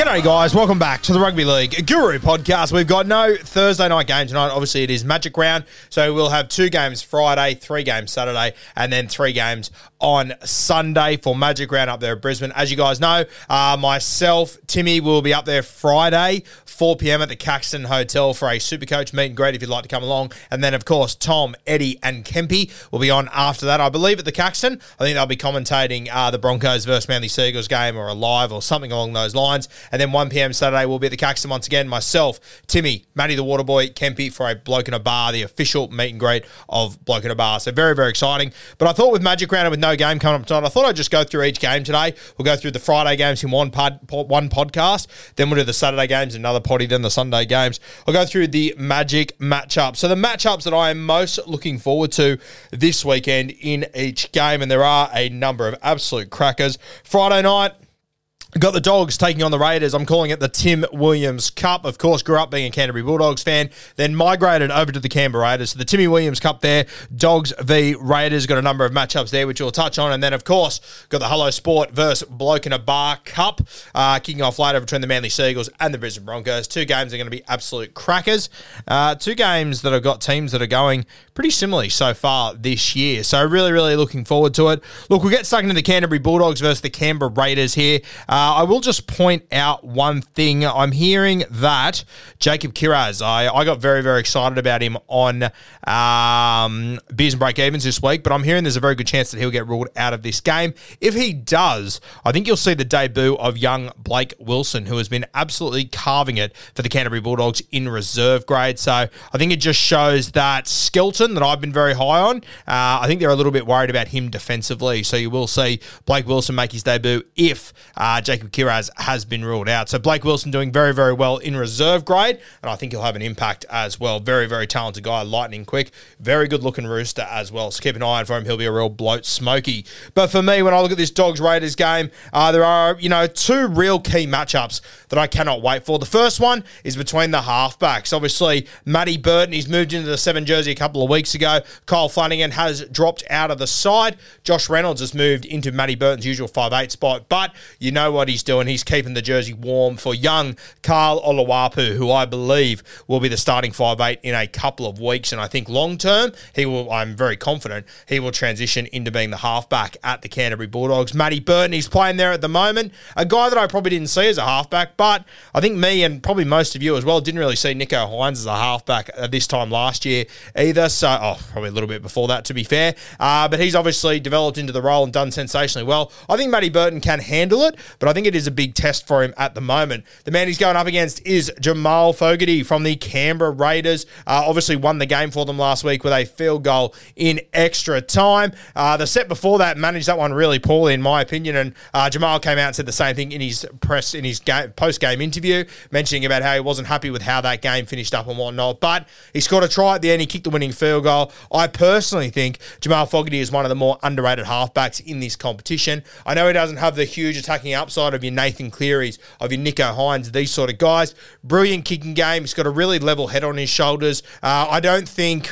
G'day, guys. Welcome back to the Rugby League Guru podcast. We've got no Thursday night game tonight. Obviously, it is Magic Round. So we'll have two games Friday, three games Saturday, and then three games on Sunday for Magic Round up there at Brisbane. As you guys know, uh, myself, Timmy, will be up there Friday, 4 p.m. at the Caxton Hotel for a Supercoach meet and greet if you'd like to come along. And then, of course, Tom, Eddie, and Kempy will be on after that. I believe at the Caxton, I think they'll be commentating uh, the Broncos versus Manly Seagulls game or a live or something along those lines. And then 1 p.m. Saturday, we'll be at the Caxton once again. Myself, Timmy, Matty the Waterboy, Kempy for a Bloke in a Bar, the official meet and greet of Bloke in a Bar. So very, very exciting. But I thought with Magic Round and with no game coming up tonight, I thought I'd just go through each game today. We'll go through the Friday games in one pod, one podcast. Then we'll do the Saturday games another potty, then the Sunday games. I'll go through the Magic matchup. So the matchups that I am most looking forward to this weekend in each game, and there are a number of absolute crackers. Friday night, Got the Dogs taking on the Raiders. I'm calling it the Tim Williams Cup. Of course, grew up being a Canterbury Bulldogs fan, then migrated over to the Canberra Raiders. So the Timmy Williams Cup there, Dogs v Raiders. Got a number of matchups there, which we'll touch on. And then, of course, got the Hello Sport versus Bloke in a Bar Cup, uh, kicking off later between the Manly Seagulls and the Brisbane Broncos. Two games are going to be absolute crackers. Uh, two games that have got teams that are going pretty similarly so far this year. So really, really looking forward to it. Look, we'll get stuck into the Canterbury Bulldogs versus the Canberra Raiders here. Uh, I will just point out one thing. I'm hearing that Jacob Kiraz, I, I got very, very excited about him on um, Beers and Break Evens this week, but I'm hearing there's a very good chance that he'll get ruled out of this game. If he does, I think you'll see the debut of young Blake Wilson, who has been absolutely carving it for the Canterbury Bulldogs in reserve grade. So I think it just shows that Skelton that I've been very high on, uh, I think they're a little bit worried about him defensively. So you will see Blake Wilson make his debut if uh, Jacob Kiraz has been ruled out. So Blake Wilson doing very, very well in reserve grade, and I think he'll have an impact as well. Very, very talented guy, lightning quick, very good looking rooster as well. So keep an eye on for him. He'll be a real bloat smoky. But for me, when I look at this Dogs Raiders game, uh, there are, you know, two real key matchups that I cannot wait for. The first one is between the halfbacks. Obviously, Matty Burton, he's moved into the seven jersey a couple of weeks ago. Kyle Flanagan has dropped out of the side. Josh Reynolds has moved into Matty Burton's usual five eight spot, but you know what he's doing. He's keeping the jersey warm for young Karl Oloapu, who I believe will be the starting five eight in a couple of weeks. And I think long term, he will, I'm very confident, he will transition into being the halfback at the Canterbury Bulldogs. Matty Burton, he's playing there at the moment. A guy that I probably didn't see as a halfback, but I think me and probably most of you as well didn't really see Nicho Hynes as a halfback at this time last year either. So, oh, probably a little bit before that, to be fair. Uh, but he's obviously developed into the role and done sensationally well. I think Matty Burton can handle it, but I think it is a big test for him at the moment. The man he's going up against is Jamal Fogarty from the Canberra Raiders. Uh, obviously won the game for them last week with a field goal in extra time. Uh, the set before that managed that one really poorly, in my opinion. And uh, Jamal came out and said the same thing in his press in his game, post game interview, mentioning about how he wasn't happy with how that game finished up and whatnot. But he scored a try at the end. He kicked the winning field goal. I personally think Jamal Fogarty is one of the more underrated halfbacks in this competition. I know he doesn't have the huge attacking upside of your Nathan Clearys, of your Nicho Hynes, these sort of guys. Brilliant kicking game. He's got a really level head on his shoulders. Uh, I don't think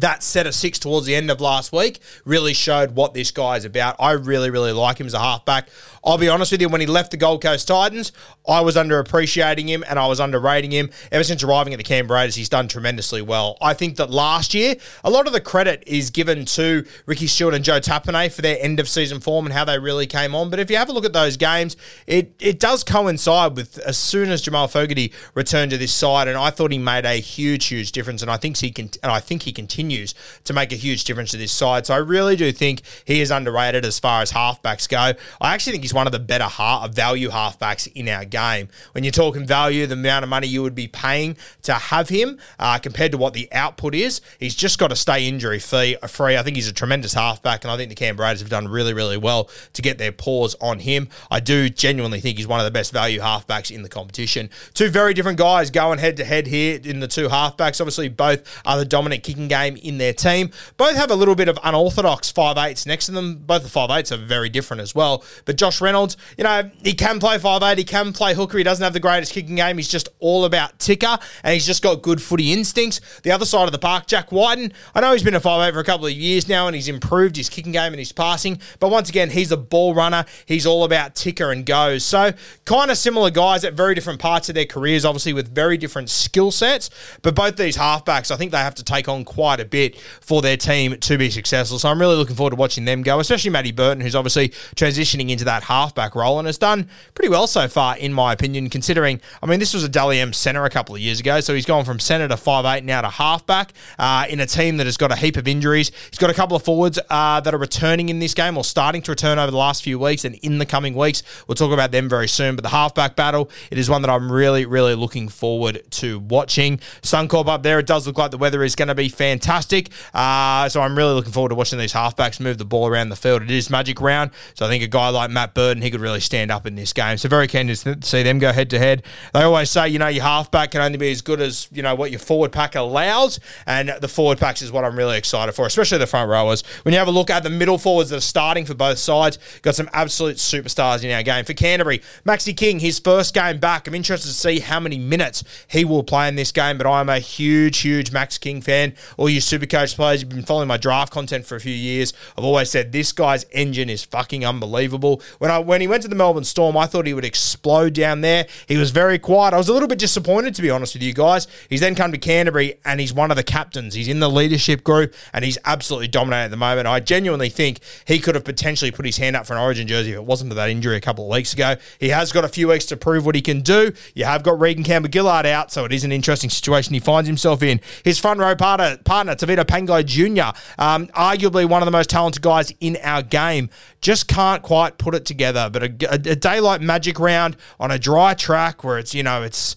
that set of six towards the end of last week really showed what this guy is about. I really, really like him as a halfback. I'll be honest with you, when he left the Gold Coast Titans, I was underappreciating him and I was underrating him. Ever since arriving at the Canberra Raiders, he's done tremendously well. I think that last year, a lot of the credit is given to Ricky Stuart and Joe Tapine for their end of season form and how they really came on. But if you have a look at those games, it, it does coincide with as soon as Jamal Fogarty returned to this side, and I thought he made a huge, huge difference. And I think he can, and I think he continues to make a huge difference to this side. So I really do think he is underrated as far as halfbacks go. I actually think he's one of the better half, value halfbacks in our game. When you're talking value, the amount of money you would be paying to have him uh, compared to what the output is, he's just got to stay injury free. I think he's a tremendous halfback, and I think the Canberra Raiders have done really, really well to get their paws on him. I do genuinely think he's one of the best value halfbacks in the competition. Two very different guys going head to head here in the two halfbacks. Obviously, both are the dominant kicking game in their team. Both have a little bit of unorthodox five eights next to them. Both the five eights are very different as well. But Josh Reynolds, you know, he can play five eight, he can play hooker. He doesn't have the greatest kicking game. He's just all about ticker, and he's just got good footy instincts. The other side of the park, Jack Wighton. I know he's been a five eight for a couple of years now, and he's improved his kicking game and his passing. But once again, he's a ball runner. He's all about ticker and goes. So kind of similar guys at very different parts of their careers, obviously with very different skill sets. But both these halfbacks, I think they have to take on quite a bit for their team to be successful. So I'm really looking forward to watching them go, especially Matty Burton, who's obviously transitioning into that halfback role and has done pretty well so far, in my opinion, considering, I mean, this was a Dally M centre a couple of years ago. So he's gone from centre to five eight now to halfback uh, in a team that has got a heap of injuries. He's got a couple of forwards uh, that are returning in this game or starting to return over the last few weeks and in the coming weeks. We'll talk about them very soon. But the halfback battle, it is one that I'm really, really looking forward to watching. Suncorp up there, it does look like the weather is going to be fantastic. Uh, so I'm really looking forward to watching these halfbacks move the ball around the field. It is magic round. So I think a guy like Matt Burton, he could really stand up in this game. So very keen to see them go head to head. They always say, you know, your halfback can only be as good as, you know, what your forward pack allows. And the forward packs is what I'm really excited for, especially the front rowers. When you have a look at the middle forwards that are starting for both sides, got some absolute superstars in our game. For Canterbury, Maxi King, his first game back. I'm interested to see how many minutes he will play in this game, but I'm a huge, huge Max King fan. All you super coach players, you've been following my draft content for a few years. I've always said this guy's engine is fucking unbelievable. When I when he went to the Melbourne Storm, I thought he would explode down there. He was very quiet. I was a little bit disappointed, to be honest with you guys. He's then come to Canterbury and he's one of the captains. He's in the leadership group and he's absolutely dominating at the moment. I genuinely think he could have potentially put his hand up for an Origin jersey if it wasn't for that injury a couple of weeks ago. He has got a few weeks to prove what he can do. You have got Reagan Campbell Gillard out, so it is an interesting situation he finds himself in. His front row partner, partner Tevita Pangai Jr., um, arguably one of the most talented guys in our game, just can't quite put it together. But a, a, a day like Magic Round on a dry track where it's, you know, it's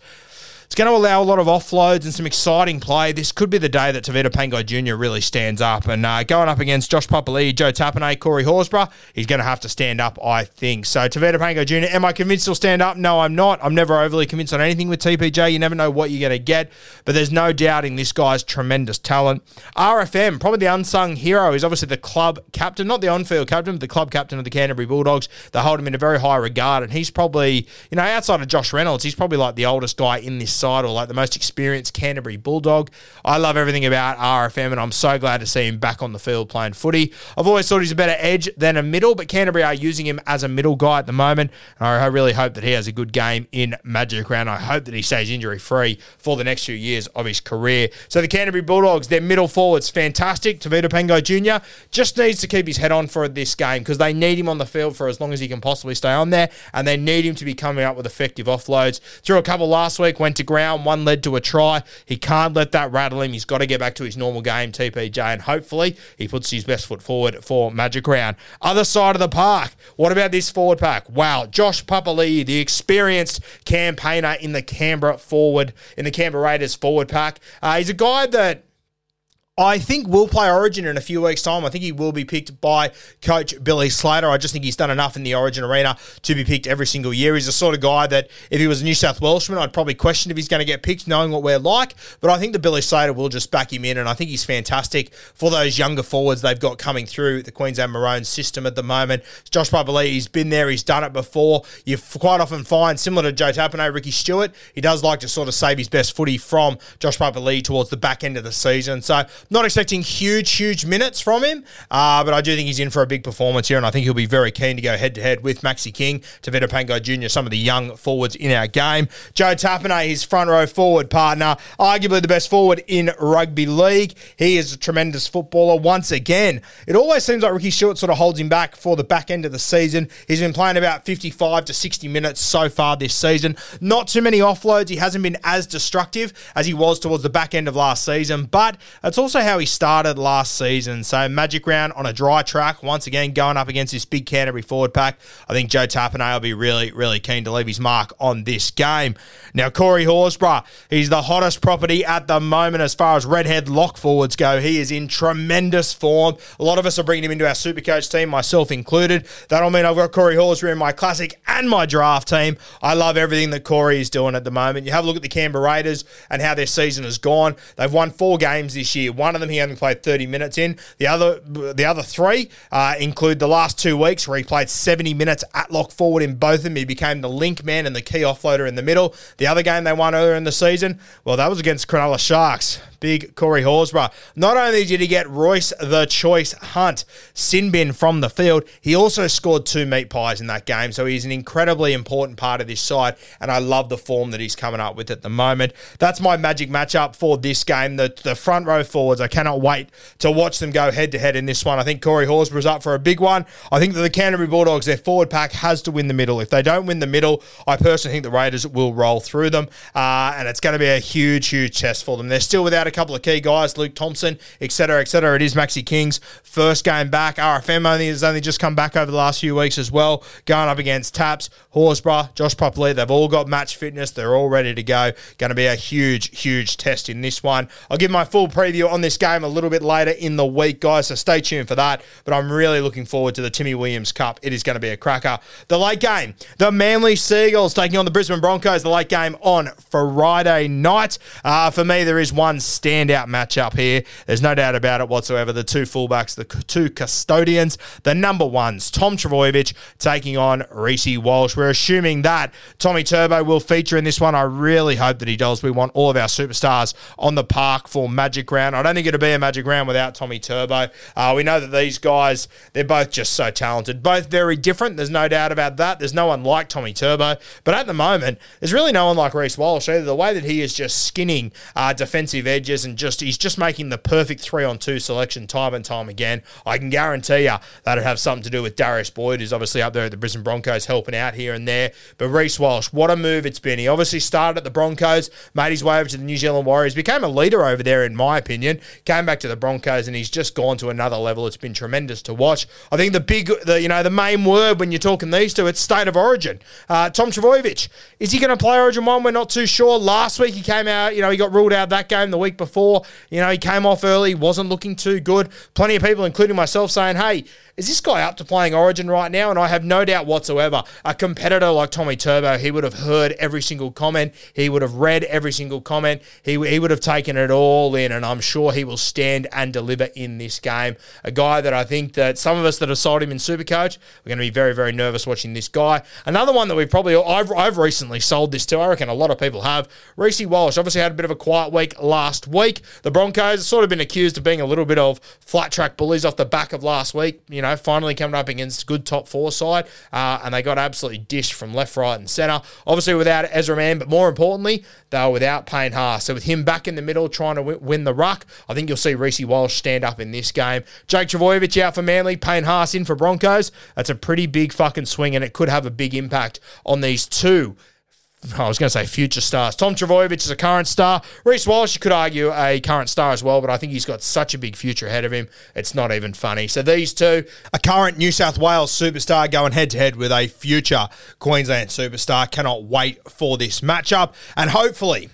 it's going to allow a lot of offloads and some exciting play. This could be the day that Tevita Pangai Jr. really stands up. And uh, going up against Josh Papali'i, Joe Tapine, Corey Horsburgh, he's going to have to stand up, I think. So Tevita Pangai Jr., am I convinced he'll stand up? No, I'm not. I'm never overly convinced on anything with TPJ. You never know what you're going to get. But there's no doubting this guy's tremendous talent. RFM, probably the unsung hero, is obviously the club captain, not the on-field captain, but the club captain of the Canterbury Bulldogs. They hold him in a very high regard. And he's probably, you know, outside of Josh Reynolds, he's probably like the oldest guy in this side or like the most experienced Canterbury Bulldog. I love everything about RFM and I'm so glad to see him back on the field playing footy. I've always thought he's a better edge than a middle, but Canterbury are using him as a middle guy at the moment. I really hope that he has a good game in Magic Round. I hope that he stays injury free for the next few years of his career. So the Canterbury Bulldogs, their middle forwards, fantastic. Tevita Pangai Jr. just needs to keep his head on for this game because they need him on the field for as long as he can possibly stay on there, and they need him to be coming up with effective offloads. Threw a couple last week, went to ground. One led to a try. He can't let that rattle him. He's got to get back to his normal game, TPJ, and hopefully he puts his best foot forward for Magic Round. Other side of the park. What about this forward pack? Wow, Josh Papali'i, the experienced campaigner in the Canberra forward, in the Canberra Raiders forward pack. Uh, he's a guy that I think will play Origin in a few weeks' time. I think he will be picked by coach Billy Slater. I just think he's done enough in the Origin arena to be picked every single year. He's the sort of guy that if he was a New South Welshman, I'd probably question if he's going to get picked, knowing what we're like. But I think the Billy Slater will just back him in, and I think he's fantastic for those younger forwards they've got coming through the Queensland Maroons system at the moment. Josh Papali'i, he's been there, he's done it before. You quite often find, similar to Joe Tapine, Ricky Stuart, he does like to sort of save his best footy from Josh Papali'i towards the back end of the season. So not expecting huge, huge minutes from him, uh, but I do think he's in for a big performance here, and I think he'll be very keen to go head to head with Maxi King, Tevita Pangai Jr., some of the young forwards in our game. Joe Tapine, his front row forward partner, arguably the best forward in rugby league. He is a tremendous footballer once again. It always seems like Ricky Stuart sort of holds him back for the back end of the season. He's been playing about 55 to 60 minutes so far this season. Not too many offloads. He hasn't been as destructive as he was towards the back end of last season, but it's also how he started last season. So Magic Round on a dry track, once again going up against this big Canterbury forward pack. I think Joe Tapine will be really, really keen to leave his mark on this game. Now, Corey Horsburgh, he's the hottest property at the moment as far as redhead lock forwards go. He is in tremendous form. A lot of us are bringing him into our Supercoach team, myself included. That'll mean I've got Corey Horsburgh in my classic and my draft team. I love everything that Corey is doing at the moment. You have a look at the Canberra Raiders and how their season has gone. They've won four games this year. One of them he only played 30 minutes in. The other the other three uh, include the last two weeks where he played 70 minutes at lock forward in both of them. He became the link man and the key offloader in the middle. The other game they won earlier in the season, well, that was against Cronulla Sharks. Big Corey Horsburgh. Not only did he get Royce the Choice Hunt sin bin from the field, he also scored two meat pies in that game. So he's an incredibly important part of this side, and I love the form that he's coming up with at the moment. That's my magic matchup for this game. The, the front row forwards, I cannot wait to watch them go head to head in this one. I think Corey Horsburgh's up for a big one. I think that the Canterbury Bulldogs, their forward pack has to win the middle. If they don't win the middle, I personally think the Raiders will roll through them, uh, and it's going to be a huge, huge test for them. They're still without a couple of key guys, Luke Thompson, etc., etc. It is Maxi King's first game back. RFM only has only just come back over the last few weeks as well, going up against Taps, Horsburgh, Josh Papali'i. They've all got match fitness. They're all ready to go. Going to be a huge, huge test in this one. I'll give my full preview on this game a little bit later in the week, guys, so stay tuned for that. But I'm really looking forward to the Timmy Williams Cup. It is going to be a cracker. The late game, the Manly Seagulls taking on the Brisbane Broncos. The late game on Friday night. Uh, for me, there is one standout matchup here. There's no doubt about it whatsoever. The two fullbacks, the two custodians, the number ones, Tom Trbojevic taking on Reece Walsh. We're assuming that Tommy Turbo will feature in this one. I really hope that he does. We want all of our superstars on the park for Magic Round. I don't think it'll be a Magic Round without Tommy Turbo. Uh, we know that these guys, they're both just so talented, both very different. There's no doubt about that. There's no one like Tommy Turbo, but at the moment, there's really no one like Reece Walsh either. The way that he is just skinning uh, defensive edges and just he's just making the perfect three on two selection time and time again. I can guarantee you that it have something to do with Darius Boyd, who's obviously up there at the Brisbane Broncos helping out here and there. But Reece Walsh, what a move it's been. He obviously started at the Broncos, made his way over to the New Zealand Warriors, became a leader over there, in my opinion. Came back to the Broncos, and he's just gone to another level. It's been tremendous to watch. I think the big, the you know, the main word when you're talking these two, it's state of origin. Uh, Tom Trbojevic, is he going to play Origin one? We're not too sure. Last week he came out, you know, he got ruled out that game the week before. You know, he came off early, wasn't looking too good. Plenty of people, including myself, saying, hey, is this guy up to playing Origin right now? And I have no doubt whatsoever. A competitor like Tommy Turbo, he would have heard every single comment. He would have read every single comment. He, he would have taken it all in, and I'm sure he will stand and deliver in this game. A guy that I think that some of us that have sold him in Supercoach, we're going to be very, very nervous watching this guy. Another one that we've probably, I've, I've recently sold this to, I reckon a lot of people have. Reece Walsh obviously had a bit of a quiet week last week. The Broncos have sort of been accused of being a little bit of flat track bullies off the back of last week. You know, finally coming up against good top four side, uh, and they got absolutely dished from left, right, and centre. Obviously, without Ezra Mam, but more importantly, they were without Payne Haas. So with him back in the middle trying to win the ruck, I think you'll see Reece Walsh stand up in this game. Jake Trbojevic out for Manly, Payne Haas in for Broncos. That's a pretty big fucking swing, and it could have a big impact on these two I was going to say future stars. Tom Trbojevic is a current star. Reece Walsh, you could argue a current star as well, but I think he's got such a big future ahead of him. It's not even funny. So these two, a current New South Wales superstar going head to head with a future Queensland superstar. Cannot wait for this matchup. And hopefully,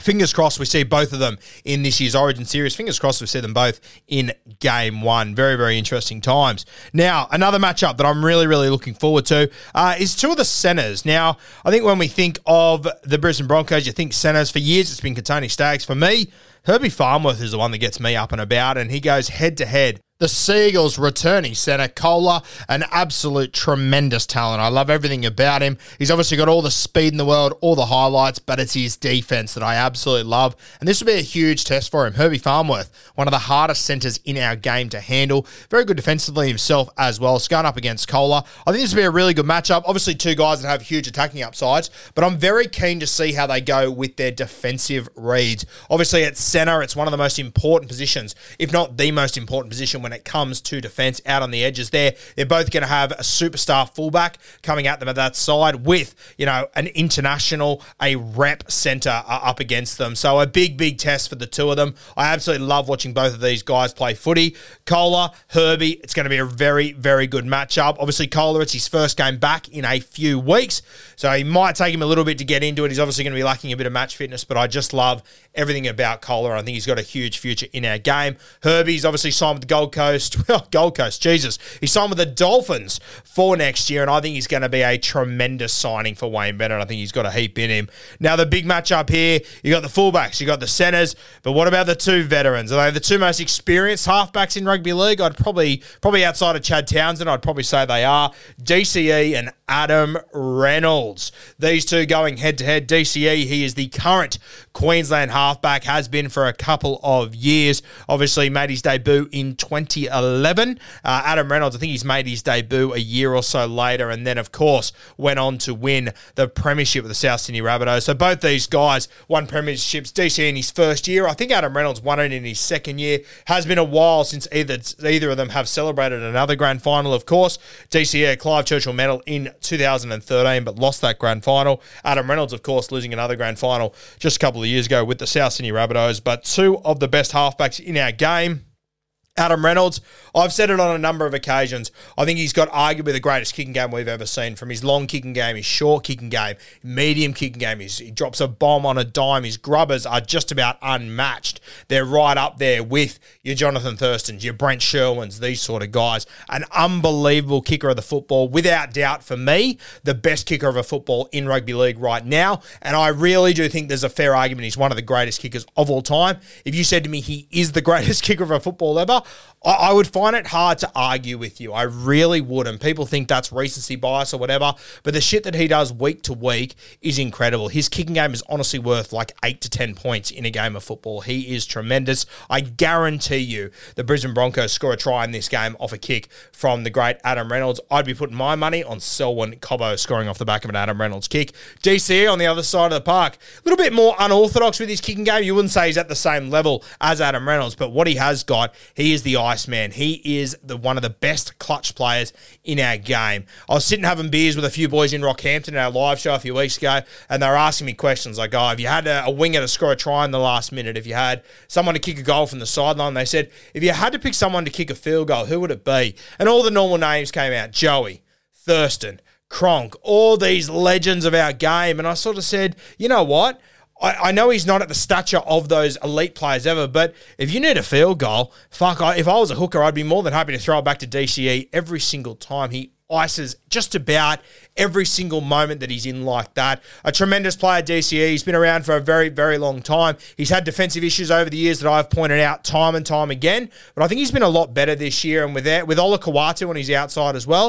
Fingers crossed we see both of them in this year's Origin series. Fingers crossed we see them both in game one. Very, very interesting times. Now, another matchup that I'm really, really looking forward to uh, is two of the centers. Now, I think when we think of the Brisbane Broncos, you think centers. For years, it's been Kotoni Staggs. For me, Herbie Farnworth is the one that gets me up and about, and he goes head to head the Seagulls returning centre, Koula, an absolute tremendous talent. I love everything about him. He's obviously got all the speed in the world, all the highlights, but it's his defense that I absolutely love. And this will be a huge test for him. Herbie Farnworth, one of the hardest centres in our game to handle. Very good defensively himself as well. So going up against Koula. I think this will be a really good matchup. Obviously, two guys that have huge attacking upsides, but I'm very keen to see how they go with their defensive reads. Obviously, at centre, it's one of the most important positions, if not the most important position when when it comes to defense out on the edges there. They're both going to have a superstar fullback coming at them at that side with, you know, an international, a rep center uh, up against them. So a big, big test for the two of them. I absolutely love watching both of these guys play footy. Koula, Herbie, it's going to be a very, very good matchup. Obviously, Koula, it's his first game back in a few weeks. So he might take him a little bit to get into it. He's obviously going to be lacking a bit of match fitness, but I just love everything about Koula. I think he's got a huge future in our game. Herbie's obviously signed with the Gold Coast. Gold Coast, Jesus. He's signed with the Dolphins for next year, and I think he's going to be a tremendous signing for Wayne Bennett. I think he's got a heap in him. Now, the big matchup here, you got the fullbacks, you got the centers, but what about the two veterans? Are they the two most experienced halfbacks in rugby league? I'd probably, probably outside of Chad Townsend, I'd probably say they are. DCE and Adam Reynolds. These two going head to head. DCE, he is the current Queensland halfback, has been for a couple of years. Obviously, made his debut in 2011. Uh, Adam Reynolds, I think he's made his debut a year or so later, and then, of course, went on to win the Premiership with the South Sydney Rabbitohs. So both these guys won Premierships. DC in his first year. I think Adam Reynolds won it in his second year. Has been a while since either either of them have celebrated another grand final, of course. DC, Clive Churchill medal in 2013, but lost that grand final. Adam Reynolds, of course, losing another grand final just a couple of years ago with the South Sydney Rabbitohs. But two of the best halfbacks in our game. Adam Reynolds, I've said it on a number of occasions. I think he's got arguably the greatest kicking game we've ever seen from his long kicking game, his short kicking game, medium kicking game. He drops a bomb on a dime. His grubbers are just about unmatched. They're right up there with your Jonathan Thurstons, your Brent Sherwins, these sort of guys. An unbelievable kicker of the football, without doubt for me, the best kicker of a football in rugby league right now. And I really do think there's a fair argument he's one of the greatest kickers of all time. If you said to me he is the greatest kicker of a football ever, I, would find it hard to argue with you. I really would. And people think that's recency bias or whatever. But the shit that he does week to week is incredible. His kicking game is honestly worth like eight to 10 points in a game of football. He is tremendous. I guarantee you the Brisbane Broncos score a try in this game off a kick from the great Adam Reynolds. I'd be putting my money on Selwyn Cobbo scoring off the back of an Adam Reynolds kick. DC on the other side of the park, a little bit more unorthodox with his kicking game. You wouldn't say he's at the same level as Adam Reynolds, but what he has got, he is the Iceman. He is the one of the best clutch players in our game. I was sitting having beers with a few boys in Rockhampton in our live show a few weeks ago, and they were asking me questions like, "Oh, have you had a, a winger to score a try in the last minute, if you had someone to kick a goal from the sideline," they said, "If you had to pick someone to kick a field goal, who would it be?" And all the normal names came out: Joey, Thurston. Cronk, all these legends of our game. And I sort of said, you know what? I, I know he's not at the stature of those elite players ever, but if you need a field goal, fuck, I, if I was a hooker, I'd be more than happy to throw it back to DCE every single time. He ices just about every single moment that he's in like that. A tremendous player, DCE. He's been around for a very, very long time. He's had defensive issues over the years that I've pointed out time and time again, but I think he's been a lot better this year. And with that, with Olakau'atu on his outside as well.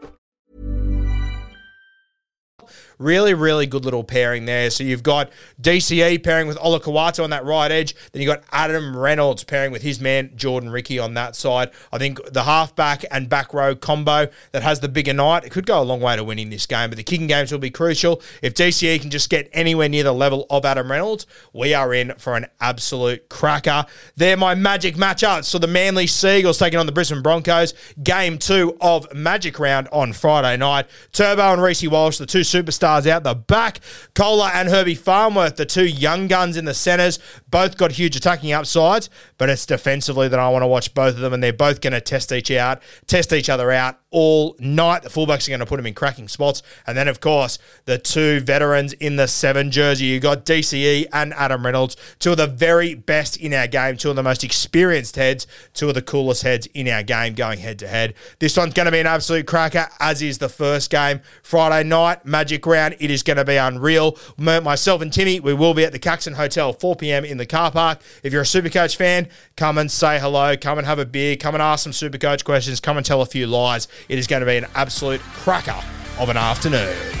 Really, really good little pairing there. So you've got DCE pairing with Ola on that right edge. Then you've got Adam Reynolds pairing with his man Jordan Riki on that side. I think the halfback and back row combo that has the bigger night, it could go a long way to winning this game. But the kicking games will be crucial. If DCE can just get anywhere near the level of Adam Reynolds, we are in for an absolute cracker. They're my magic matchups. So the Manly Seagulls taking on the Brisbane Broncos. Game two of Magic Round on Friday night. Turbo and Reece Walsh, the two superstars out the back. Koula and Herbie Farnworth, the two young guns in the centres. Both got huge attacking upsides, but it's defensively that I want to watch both of them, and they're both going to test each out, test each other out all night. The fullbacks are going to put them in cracking spots. And then, of course, the two veterans in the seven jersey. You got DCE and Adam Reynolds, two of the very best in our game, two of the most experienced heads, two of the coolest heads in our game going head to head. This one's going to be an absolute cracker, as is the first game. Friday night, Magic It is going to be unreal. Myself and Timmy, we will be at the Caxton Hotel, 4 p.m. in the car park. If you're a Supercoach fan, come and say hello, come and have a beer, come and ask some Supercoach questions, come and tell a few lies. It is going to be an absolute cracker of an afternoon.